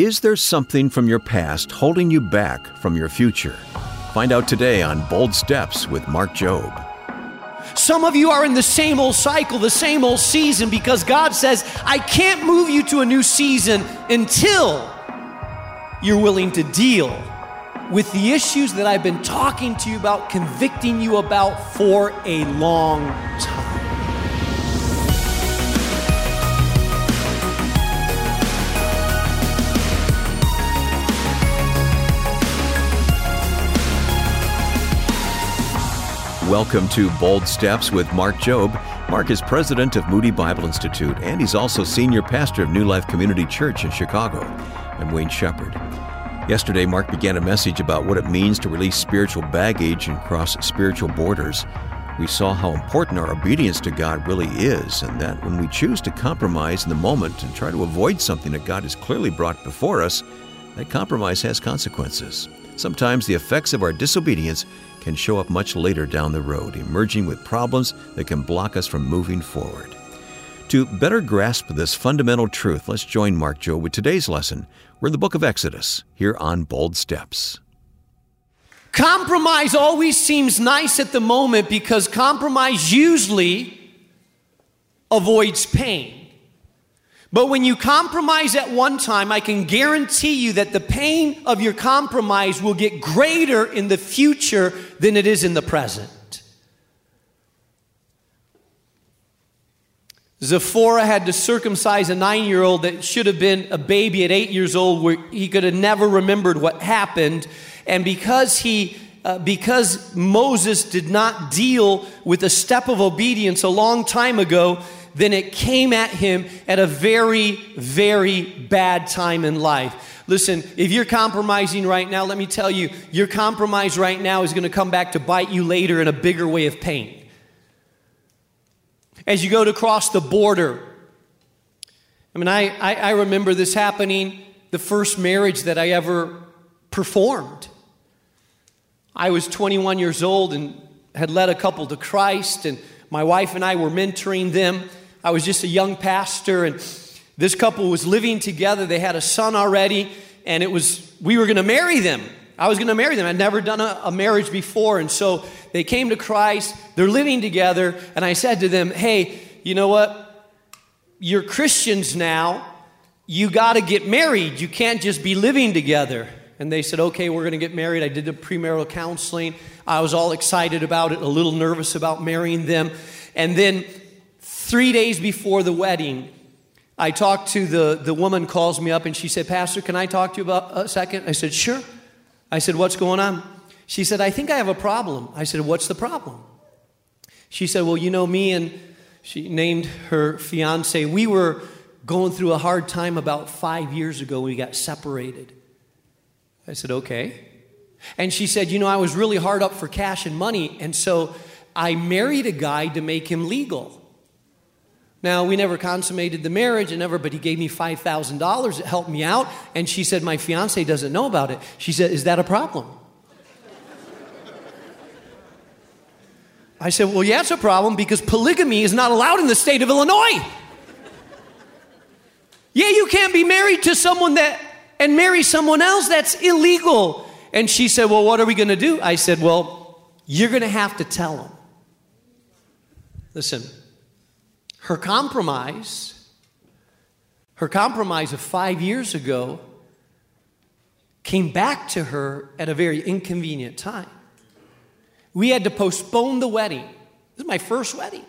Is there something from your past holding you back from your future? Find out today on Bold Steps with Mark Jobe. Some of you are in the same old cycle, the same old season, because God says, I can't move you to a new season until you're willing to deal with the issues that I've been talking to you about, convicting you about for a long time. Welcome to Bold Steps with Mark Jobe. Mark is president of Moody Bible Institute, and he's also senior pastor of New Life Community Church in Chicago. I'm Wayne Shepherd. Yesterday, Mark began a message about what it means to release spiritual baggage and cross spiritual borders. We saw how important our obedience to God really is, and that when we choose to compromise in the moment and try to avoid something that God has clearly brought before us, that compromise has consequences. Sometimes the effects of our disobedience can show up much later down the road, emerging with problems that can block us from moving forward. To better grasp this fundamental truth, let's join Mark Jobe with today's lesson. We're in the book of Exodus, here on Bold Steps. Compromise always seems nice at the moment because compromise usually avoids pain. But when you compromise at one time, I can guarantee you that the pain of your compromise will get greater in the future than it is in the present. Zipporah had to circumcise a nine year old that should have been a baby at eight years old, where he could have never remembered what happened. And because he uh, because Moses did not deal with a step of obedience a long time ago, then it came at him at a very, very bad time in life. Listen, if you're compromising right now, let me tell you, your compromise right now is going to come back to bite you later in a bigger way of pain. As you go to cross the border, I mean, I, I, I remember this happening the first marriage that I ever performed. I was 21 years old and had led a couple to Christ, and my wife and I were mentoring them. I was just a young pastor, and this couple was living together. They had a son already, and it was we were going to marry them. I was going to marry them. I'd never done a, a, marriage before, and so they came to Christ. They're living together, and I said to them, "Hey, you know what? You're Christians now. You got to get married. You can't just be living together." And they said, "Okay, we're going to get married." I did the premarital counseling. I was all excited about it, a little nervous about marrying them, and then Three days before the wedding, I talked to the, the woman calls me up and she said, Pastor, can I talk to you about a second? I said, sure. I said, what's going on? She said, I think I have a problem. I said, what's the problem? She said, well, you know, me and she named her fiance, we were going through a hard time about five years ago. We got separated. I said, okay. And she said, you know, I was really hard up for cash and money. And so I married a guy to make him legal. Now, we never consummated the marriage and never, but he gave me $5,000. It helped me out. And she said, My fiance doesn't know about it. She said, Is that a problem? I said, Well, yeah, it's a problem because polygamy is not allowed in the state of Illinois. yeah, you can't be married to someone that and marry someone else. That's illegal. And she said, Well, what are we going to do? I said, Well, you're going to have to tell them. Listen, her compromise, her compromise of five years ago, came back to her at a very inconvenient time. We had to postpone the wedding. This is my first wedding.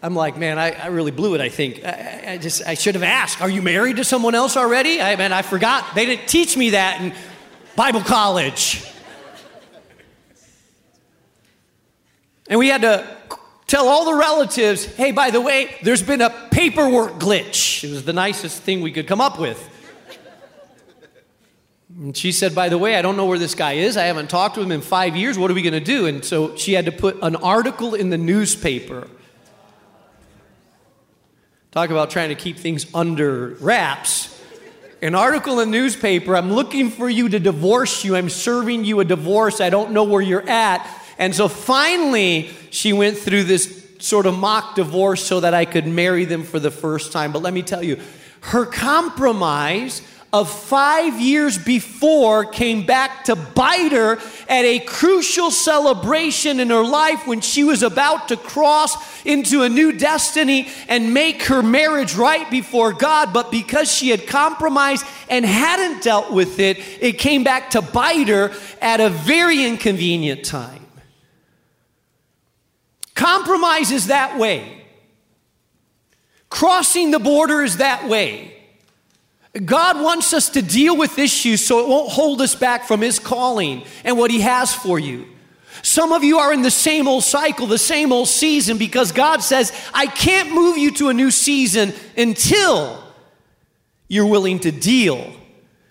I'm like, man, I, I really blew it, I think. I, I, just, I should have asked, are you married to someone else already? I mean, I forgot. They didn't teach me that in Bible college. And we had to Tell all the relatives, hey, by the way, there's been a paperwork glitch. It was the nicest thing we could come up with. And she said, by the way, I don't know where this guy is. I haven't talked to him in five years. What are we going to do? And so she had to put an article in the newspaper. Talk about trying to keep things under wraps. An article in the newspaper, I'm looking for you to divorce you. I'm serving you a divorce. I don't know where you're at. And so finally, she went through this sort of mock divorce so that I could marry them for the first time. But let me tell you, her compromise of five years before came back to bite her at a crucial celebration in her life when she was about to cross into a new destiny and make her marriage right before God. But because she had compromised and hadn't dealt with it, it came back to bite her at a very inconvenient time. Compromise is that way. Crossing the border is that way. God wants us to deal with issues so it won't hold us back from His calling and what He has for you. Some of you are in the same old cycle, the same old season, because God says, I can't move you to a new season until you're willing to deal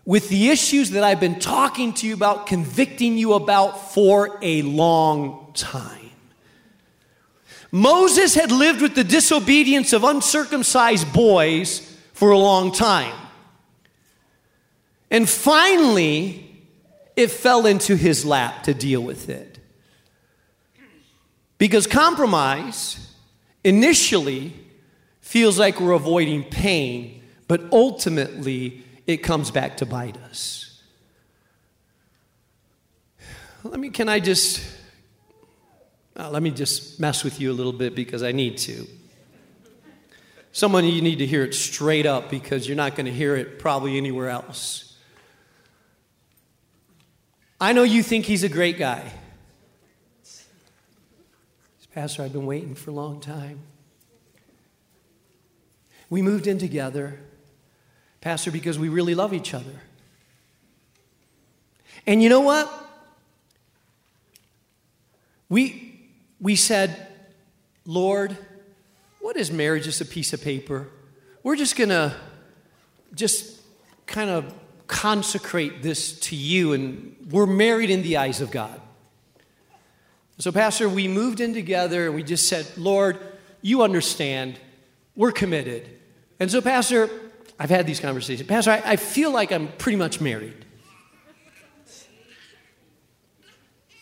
with the issues that I've been talking to you about, convicting you about for a long time. Moses had lived with the disobedience of uncircumcised boys for a long time. And finally, it fell into his lap to deal with it. Because compromise initially feels like we're avoiding pain, but ultimately it comes back to bite us. Let me, can I just, uh, let me just mess with you a little bit because I need to. Someone you need to hear it straight up because you're not going to hear it probably anywhere else. I know you think he's a great guy. Pastor, I've been waiting for a long time. We moved in together, Pastor, because we really love each other. And you know what? We, we said, Lord, what is marriage? Just a piece of paper. We're just going to just kind of consecrate this to you, and we're married in the eyes of God. So, Pastor, we moved in together and we just said, Lord, you understand, we're committed. And so, Pastor, I've had these conversations. Pastor, I, I feel like I'm pretty much married.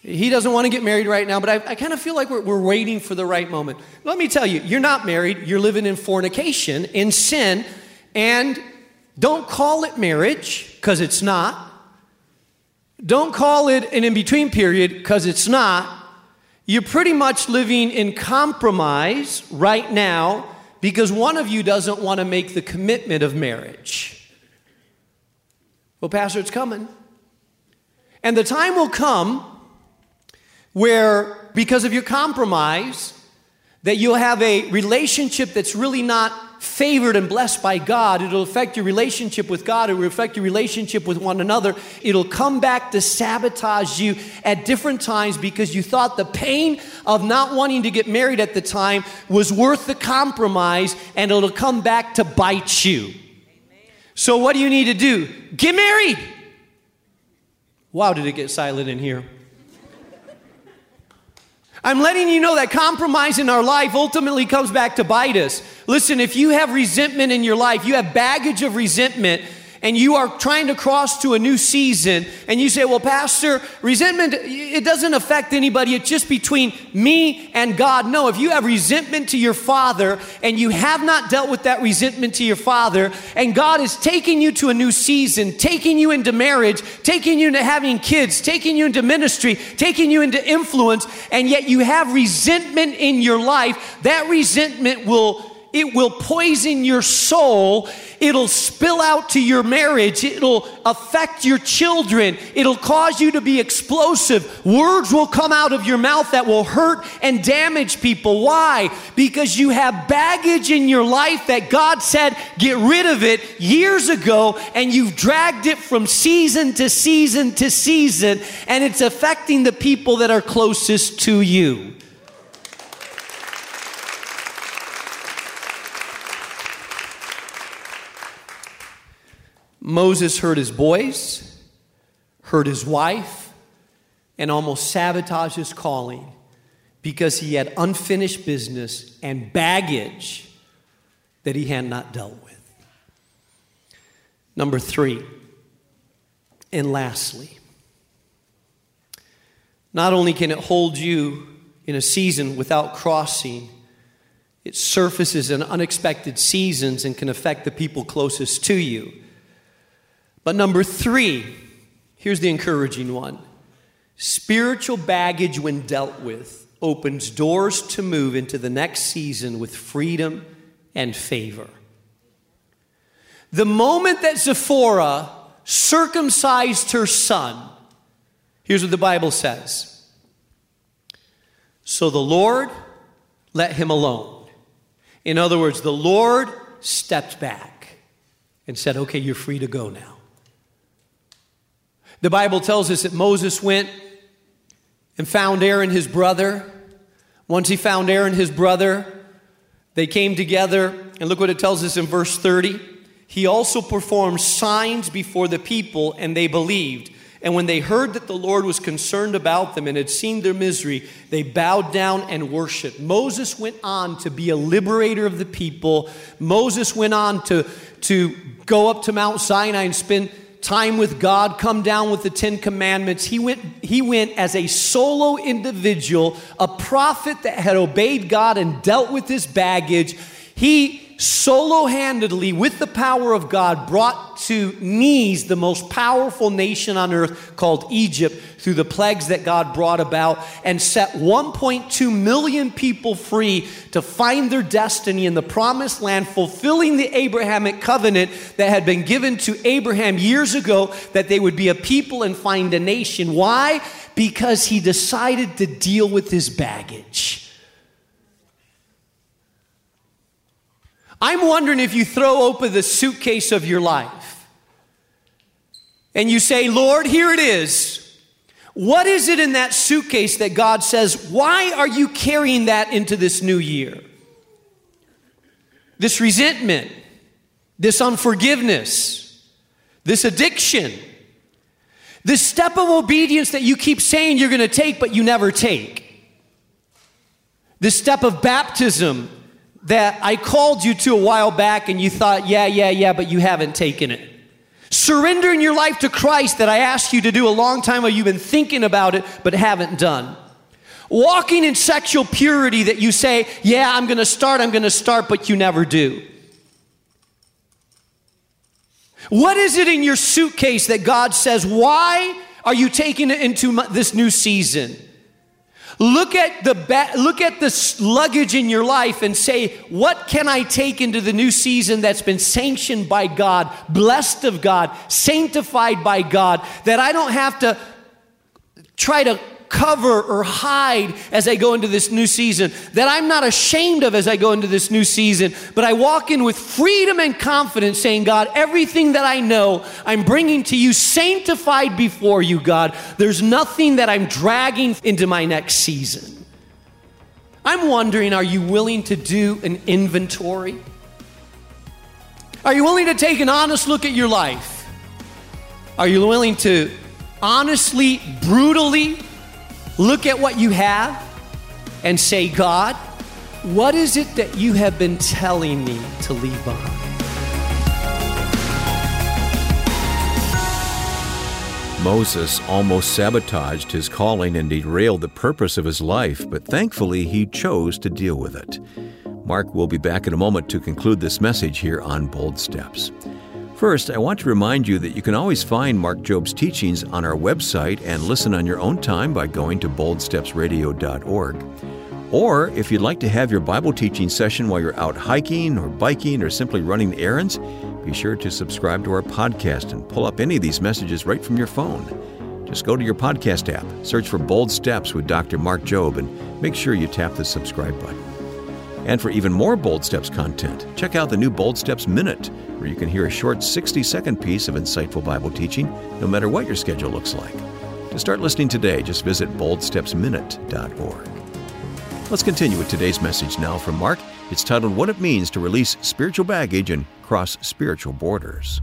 He doesn't want to get married right now, but I, I kind of feel like we're, we're waiting for the right moment. Let me tell you, you're not married, you're living in fornication, in sin, and don't call it marriage because it's not. Don't call it an in between period because it's not. You're pretty much living in compromise right now because one of you doesn't want to make the commitment of marriage. Well, Pastor, it's coming. And the time will come where, because of your compromise, that you'll have a relationship that's really not favored and blessed by God. It'll affect your relationship with God. It will affect your relationship with one another. It'll come back to sabotage you at different times because you thought the pain of not wanting to get married at the time was worth the compromise, and it'll come back to bite you. So, what do you need to do? Get married. Wow, did it get silent in here? I'm letting you know that compromise in our life ultimately comes back to bite us. Listen, if you have resentment in your life, you have baggage of resentment, and you are trying to cross to a new season, and you say, Well, Pastor, resentment, it doesn't affect anybody. It's just between me and God. No, if you have resentment to your father and you have not dealt with that resentment to your father, and God is taking you to a new season, taking you into marriage, taking you into having kids, taking you into ministry, taking you into influence, and yet you have resentment in your life, that resentment will it will poison your soul. It'll spill out to your marriage. It'll affect your children. It'll cause you to be explosive. Words will come out of your mouth that will hurt and damage people. Why? Because you have baggage in your life that God said, get rid of it years ago, and you've dragged it from season to season to season, and it's affecting the people that are closest to you. Moses heard his voice, heard his wife, and almost sabotaged his calling because he had unfinished business and baggage that he had not dealt with. Number three, and lastly, not only can it hold you in a season without crossing It surfaces in unexpected seasons and can affect the people closest to you. But number three, here's the encouraging one spiritual baggage, when dealt with, opens doors to move into the next season with freedom and favor. The moment that Zipporah circumcised her son, here's what the Bible says. So the Lord let him alone. In other words, the Lord stepped back and said, Okay, you're free to go now. The Bible tells us that Moses went and found Aaron, his brother. Once he found Aaron, his brother, they came together, and look what it tells us in verse 30. He also performed signs before the people, and they believed. And when they heard that the Lord was concerned about them and had seen their misery, they bowed down and worshiped. Moses went on to be a liberator of the people. Moses went on to, to go up to Mount Sinai and spend time with God, come down with the Ten Commandments. He went, he went as a solo individual, a prophet that had obeyed God and dealt with his baggage. He solo handedly, with the power of God, brought to knees the most powerful nation on earth called Egypt through the plagues that God brought about and set 1.2 million people free to find their destiny in the promised land, fulfilling the Abrahamic covenant that had been given to Abraham years ago that they would be a people and find a nation. Why? Because he decided to deal with his baggage. I'm wondering if you throw open the suitcase of your life and you say, Lord, here it is. What is it in that suitcase that God says, why are you carrying that into this new year? This resentment, this unforgiveness, this addiction, this step of obedience that you keep saying you're going to take, but you never take. This step of baptism that I called you to a while back and you thought, yeah, yeah, yeah, but you haven't taken it. Surrendering your life to Christ that I asked you to do a long time ago, you've been thinking about it but haven't done. Walking in sexual purity that you say, yeah, I'm to start, I'm to start, but you never do. What is it in your suitcase that God says, why are you taking it into this new season? Look at the ba- look at the luggage in your life and say, what can I take into the new season that's been sanctioned by God, blessed of God, sanctified by God, that I don't have to try to cover or hide as I go into this new season, that I'm not ashamed of as I go into this new season, but I walk in with freedom and confidence saying, God, everything that I know, I'm bringing to you sanctified before you, God. There's nothing that I'm dragging into my next season. I'm wondering, are you willing to do an inventory? Are you willing to take an honest look at your life? Are you willing to honestly, brutally Look at what you have and say, God, what is it that you have been telling me to leave behind? Moses almost sabotaged his calling and derailed the purpose of his life, but thankfully he chose to deal with it. Mark will be back in a moment to conclude this message here on Bold Steps. First, I want to remind you that you can always find Mark Jobe's teachings on our website and listen on your own time by going to boldstepsradio.org. Or if you'd like to have your Bible teaching session while you're out hiking or biking or simply running errands, be sure to subscribe to our podcast and pull up any of these messages right from your phone. Just go to your podcast app, search for Bold Steps with Dr. Mark Jobe, and make sure you tap the subscribe button. And for even more Bold Steps content, check out the new Bold Steps Minute, where you can hear a short 60 second piece of insightful Bible teaching, no matter what your schedule looks like. To start listening today, just visit boldstepsminute.org. Let's continue with today's message now from Mark. It's titled What It Means to Release Spiritual Baggage and Cross Spiritual Borders.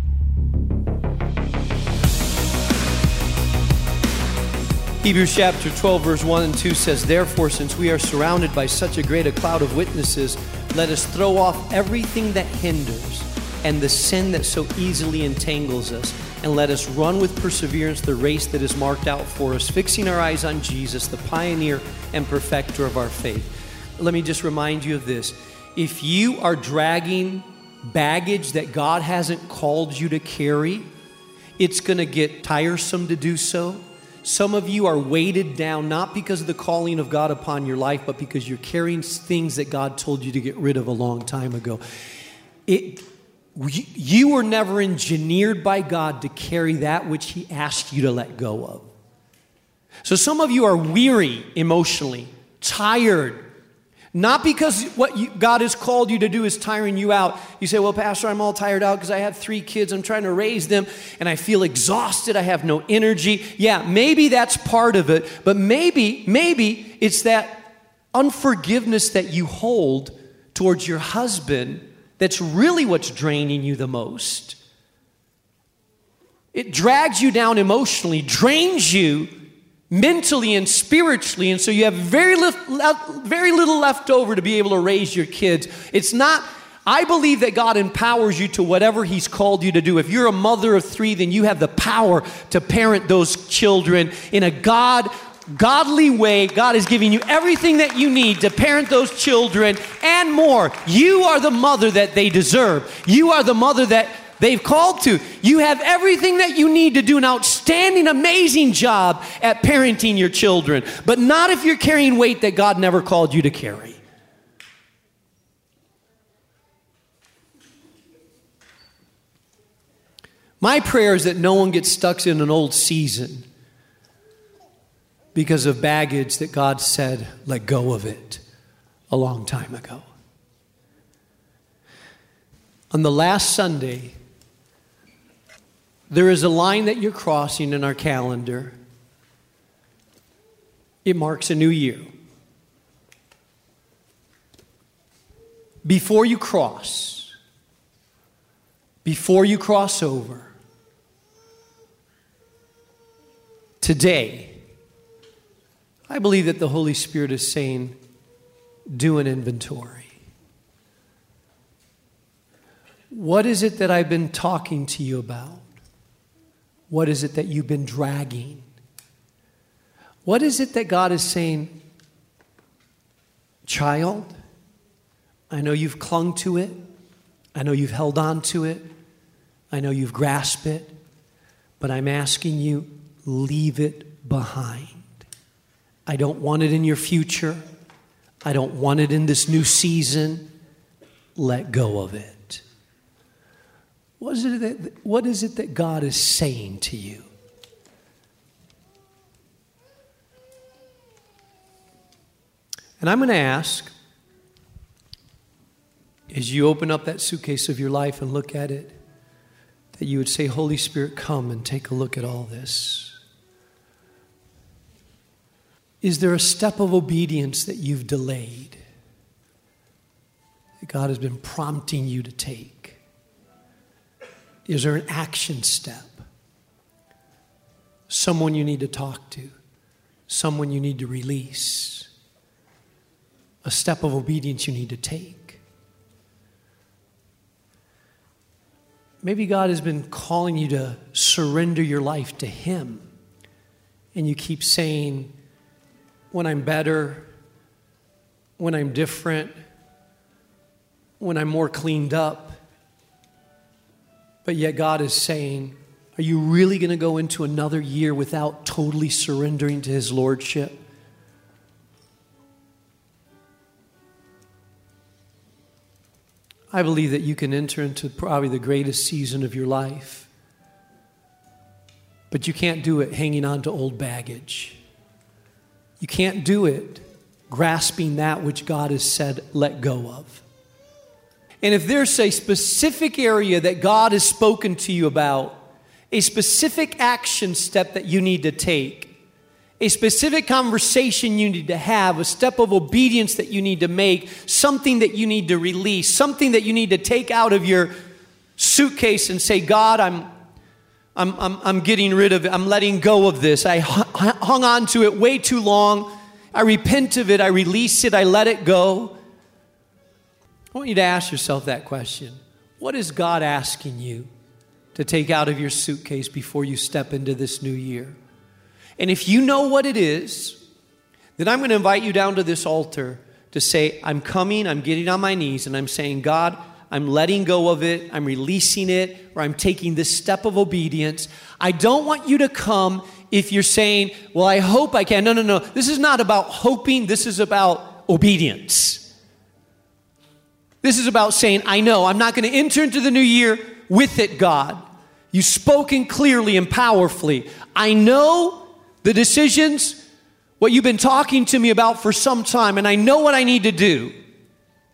Hebrews chapter 12, verse 1 and 2 says, Therefore, since we are surrounded by such a great a cloud of witnesses, let us throw off everything that hinders and the sin that so easily entangles us, and let us run with perseverance the race that is marked out for us, fixing our eyes on Jesus, the pioneer and perfecter of our faith. Let me just remind you of this. if you are dragging baggage that God hasn't called you to carry, it's going to get tiresome to do so. Some of you are weighted down not because of the calling of God upon your life, but because you're carrying things that God told you to get rid of a long time ago. It, you were never engineered by God to carry that which He asked you to let go of. So some of you are weary emotionally, tired, not because what you, God has called you to do is tiring you out. You say, Well, Pastor, I'm all tired out because I have three kids. I'm trying to raise them and I feel exhausted. I have no energy. Yeah, maybe that's part of it, but maybe, maybe it's that unforgiveness that you hold towards your husband that's really what's draining you the most. It drags you down emotionally, drains you mentally and spiritually, and so you have very, very little left over to be able to raise your kids. It's not, I believe that God empowers you to whatever He's called you to do. If you're a mother of three, then you have the power to parent those children in a God godly way. God is giving you everything that you need to parent those children and more. You are the mother that they deserve. You are the mother that they've called to. You have everything that you need to do an outstanding, amazing job at parenting your children, but not if you're carrying weight that God never called you to carry. My prayer is that no one gets stuck in an old season because of baggage that God said, let go of it a long time ago. On the last Sunday, there is a line that you're crossing in our calendar. It marks a new year. Before you cross, before you cross over, today, I believe that the Holy Spirit is saying, do an inventory. What is it that I've been talking to you about? What is it that you've been dragging? What is it that God is saying, child? I know you've clung to it. I know you've held on to it. I know you've grasped it. But I'm asking you, leave it behind. I don't want it in your future. I don't want it in this new season. Let go of it. What is it that, what is it that God is saying to you? And I'm going to ask, as you open up that suitcase of your life and look at it, that you would say, Holy Spirit, come and take a look at all this. Is there a step of obedience that you've delayed that God has been prompting you to take? Is there an action step? Someone you need to talk to, someone you need to release, a step of obedience you need to take. Maybe God has been calling you to surrender your life to Him, and you keep saying, When I'm better, when I'm different, when I'm more cleaned up, but yet God is saying, Are you really going to go into another year without totally surrendering to His Lordship? I believe that you can enter into probably the greatest season of your life. But you can't do it hanging on to old baggage. You can't do it grasping that which God has said, let go of. And if there's a specific area that God has spoken to you about, a specific action step that you need to take, a specific conversation you need to have, a step of obedience that you need to make, something that you need to release, something that you need to take out of your suitcase and say, God, I'm, I'm, I'm, I'm getting rid of it. I'm letting go of this. I hung on to it way too long. I repent of it. I release it. I let it go. I want you to ask yourself that question. What is God asking you to take out of your suitcase before you step into this new year? And if you know what it is, then I'm going to invite you down to this altar to say, I'm coming, I'm getting on my knees, and I'm saying, God, I'm letting go of it, I'm releasing it, or I'm taking this step of obedience. I don't want you to come if you're saying, Well, I hope I can. No, no, no. This is not about hoping, this is about obedience. This is about saying, I know I'm not going to enter into the new year with it, God. You've spoken clearly and powerfully. I know the decisions, what you've been talking to me about for some time, and I know what I need to do.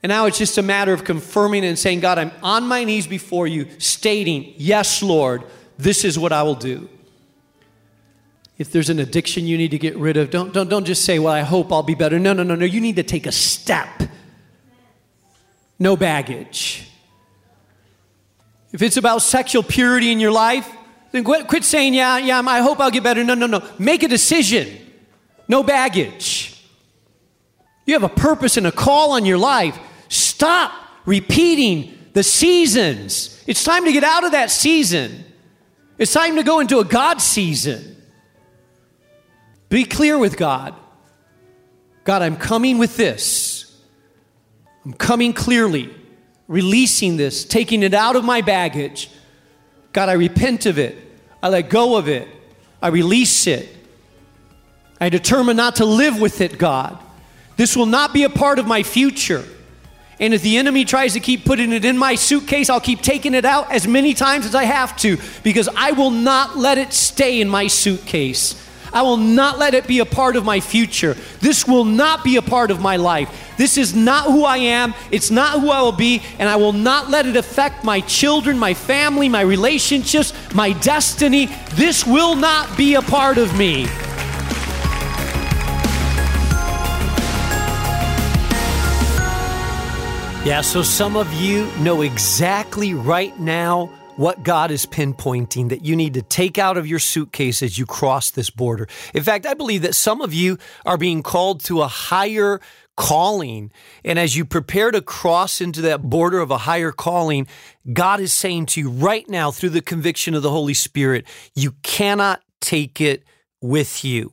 And now it's just a matter of confirming and saying, God, I'm on my knees before you, stating, Yes, Lord, this is what I will do. If there's an addiction you need to get rid of, don't, don't, don't just say, Well, I hope I'll be better. No, no, no, no. You need to take a step. No baggage. If it's about sexual purity in your life, then quit, quit saying, Yeah, yeah, I hope I'll get better. No, no, no. Make a decision. No baggage. You have a purpose and a call on your life. Stop repeating the seasons. It's time to get out of that season. It's time to go into a God season. Be clear with God. God, I'm coming with this. I'm coming clearly, releasing this, taking it out of my baggage. God, I repent of it. I let go of it. I release it. I determine not to live with it, God. This will not be a part of my future. And if the enemy tries to keep putting it in my suitcase, I'll keep taking it out as many times as I have to because I will not let it stay in my suitcase. I will not let it be a part of my future. This will not be a part of my life. This is not who I am. It's not who I will be. And I will not let it affect my children, my family, my relationships, my destiny. This will not be a part of me. Yeah, so some of you know exactly right now what God is pinpointing that you need to take out of your suitcase as you cross this border. In fact, I believe that some of you are being called to a higher calling. And as you prepare to cross into that border of a higher calling, God is saying to you right now through the conviction of the Holy Spirit, you cannot take it with you.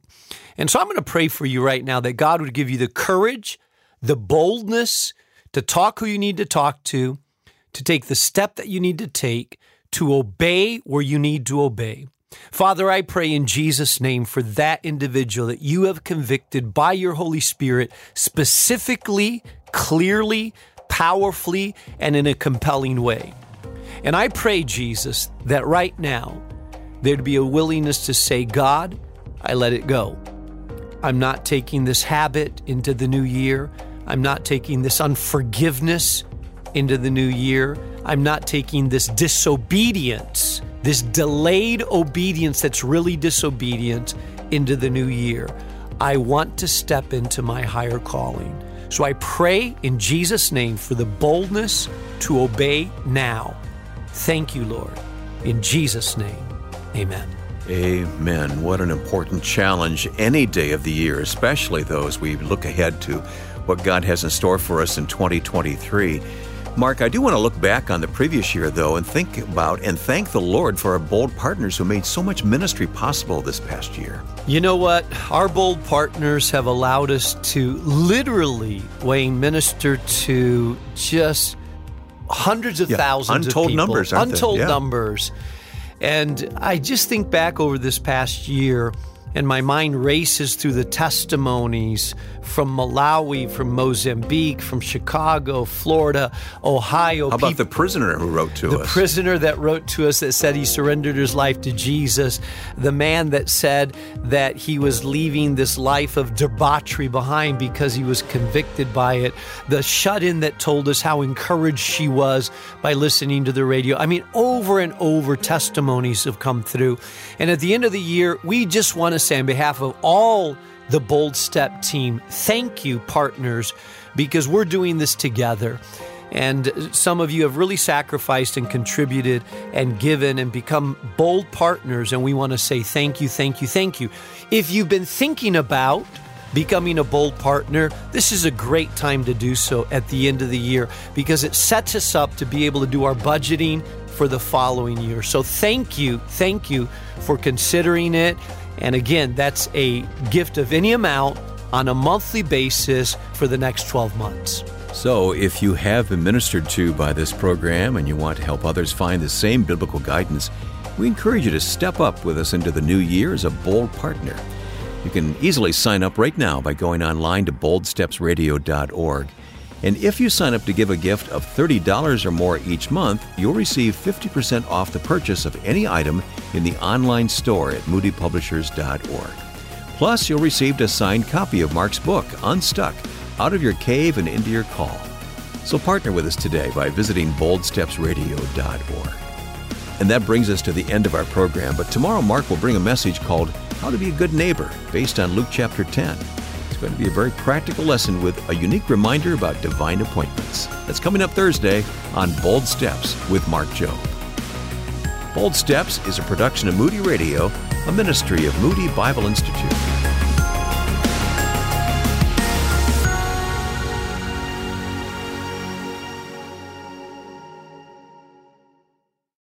And so I'm going to pray for you right now that God would give you the courage, the boldness, to talk who you need to talk to, to take the step that you need to take, to obey where you need to obey. Father, I pray in Jesus' name for that individual that you have convicted by your Holy Spirit specifically, clearly, powerfully, and in a compelling way. And I pray, Jesus, that right now there'd be a willingness to say, God, I let it go. I'm not taking this habit into the new year. I'm not taking this unforgiveness into the new year. I'm not taking this disobedience, this delayed obedience that's really disobedient into the new year. I want to step into my higher calling. So I pray in Jesus' name for the boldness to obey now. Thank you, Lord. In Jesus' name, amen. Amen. What an important challenge any day of the year, especially those we look ahead to what God has in store for us in 2023. Mark, I do want to look back on the previous year, though, and think about and thank the Lord for our bold partners who made so much ministry possible this past year. You know what? Our bold partners have allowed us to literally, Wayne, minister to just hundreds of yeah, thousands untold of people. numbers, untold yeah. numbers. And I just think back over this past year and my mind races through the testimonies from Malawi, from Mozambique, from Chicago, Florida, Ohio. How about people, the prisoner who wrote to the us? The prisoner that wrote to us that said he surrendered his life to Jesus. The man that said that he was leaving this life of debauchery behind because he was convicted by it. The shut in that told us how encouraged she was by listening to the radio. I mean, over and over testimonies have come through. And at the end of the year, we just want to say, on behalf of all the Bold Step team, thank you, partners, because we're doing this together. And some of you have really sacrificed and contributed and given and become bold partners. And we want to say thank you, thank you, thank you. If you've been thinking about becoming a bold partner, this is a great time to do so at the end of the year because it sets us up to be able to do our budgeting for the following year. So thank you, thank you for considering it. And again, that's a gift of any amount on a monthly basis for the next 12 months. So, if you have been ministered to by this program and you want to help others find the same biblical guidance, we encourage you to step up with us into the new year as a bold partner. You can easily sign up right now by going online to boldstepsradio.org. And if you sign up to give a gift of $30 or more each month, you'll receive 50% off the purchase of any item in the online store at moodypublishers.org. Plus, you'll receive a signed copy of Mark's book, Unstuck Out of Your Cave and Into Your Call. So partner with us today by visiting boldstepsradio.org. And that brings us to the end of our program, but tomorrow Mark will bring a message called How to Be a Good Neighbor, based on Luke chapter 10. It's going to be a very practical lesson with a unique reminder about divine appointments. That's coming up Thursday on Bold Steps with Mark Jobe. Bold Steps is a production of Moody Radio, a ministry of Moody Bible Institute.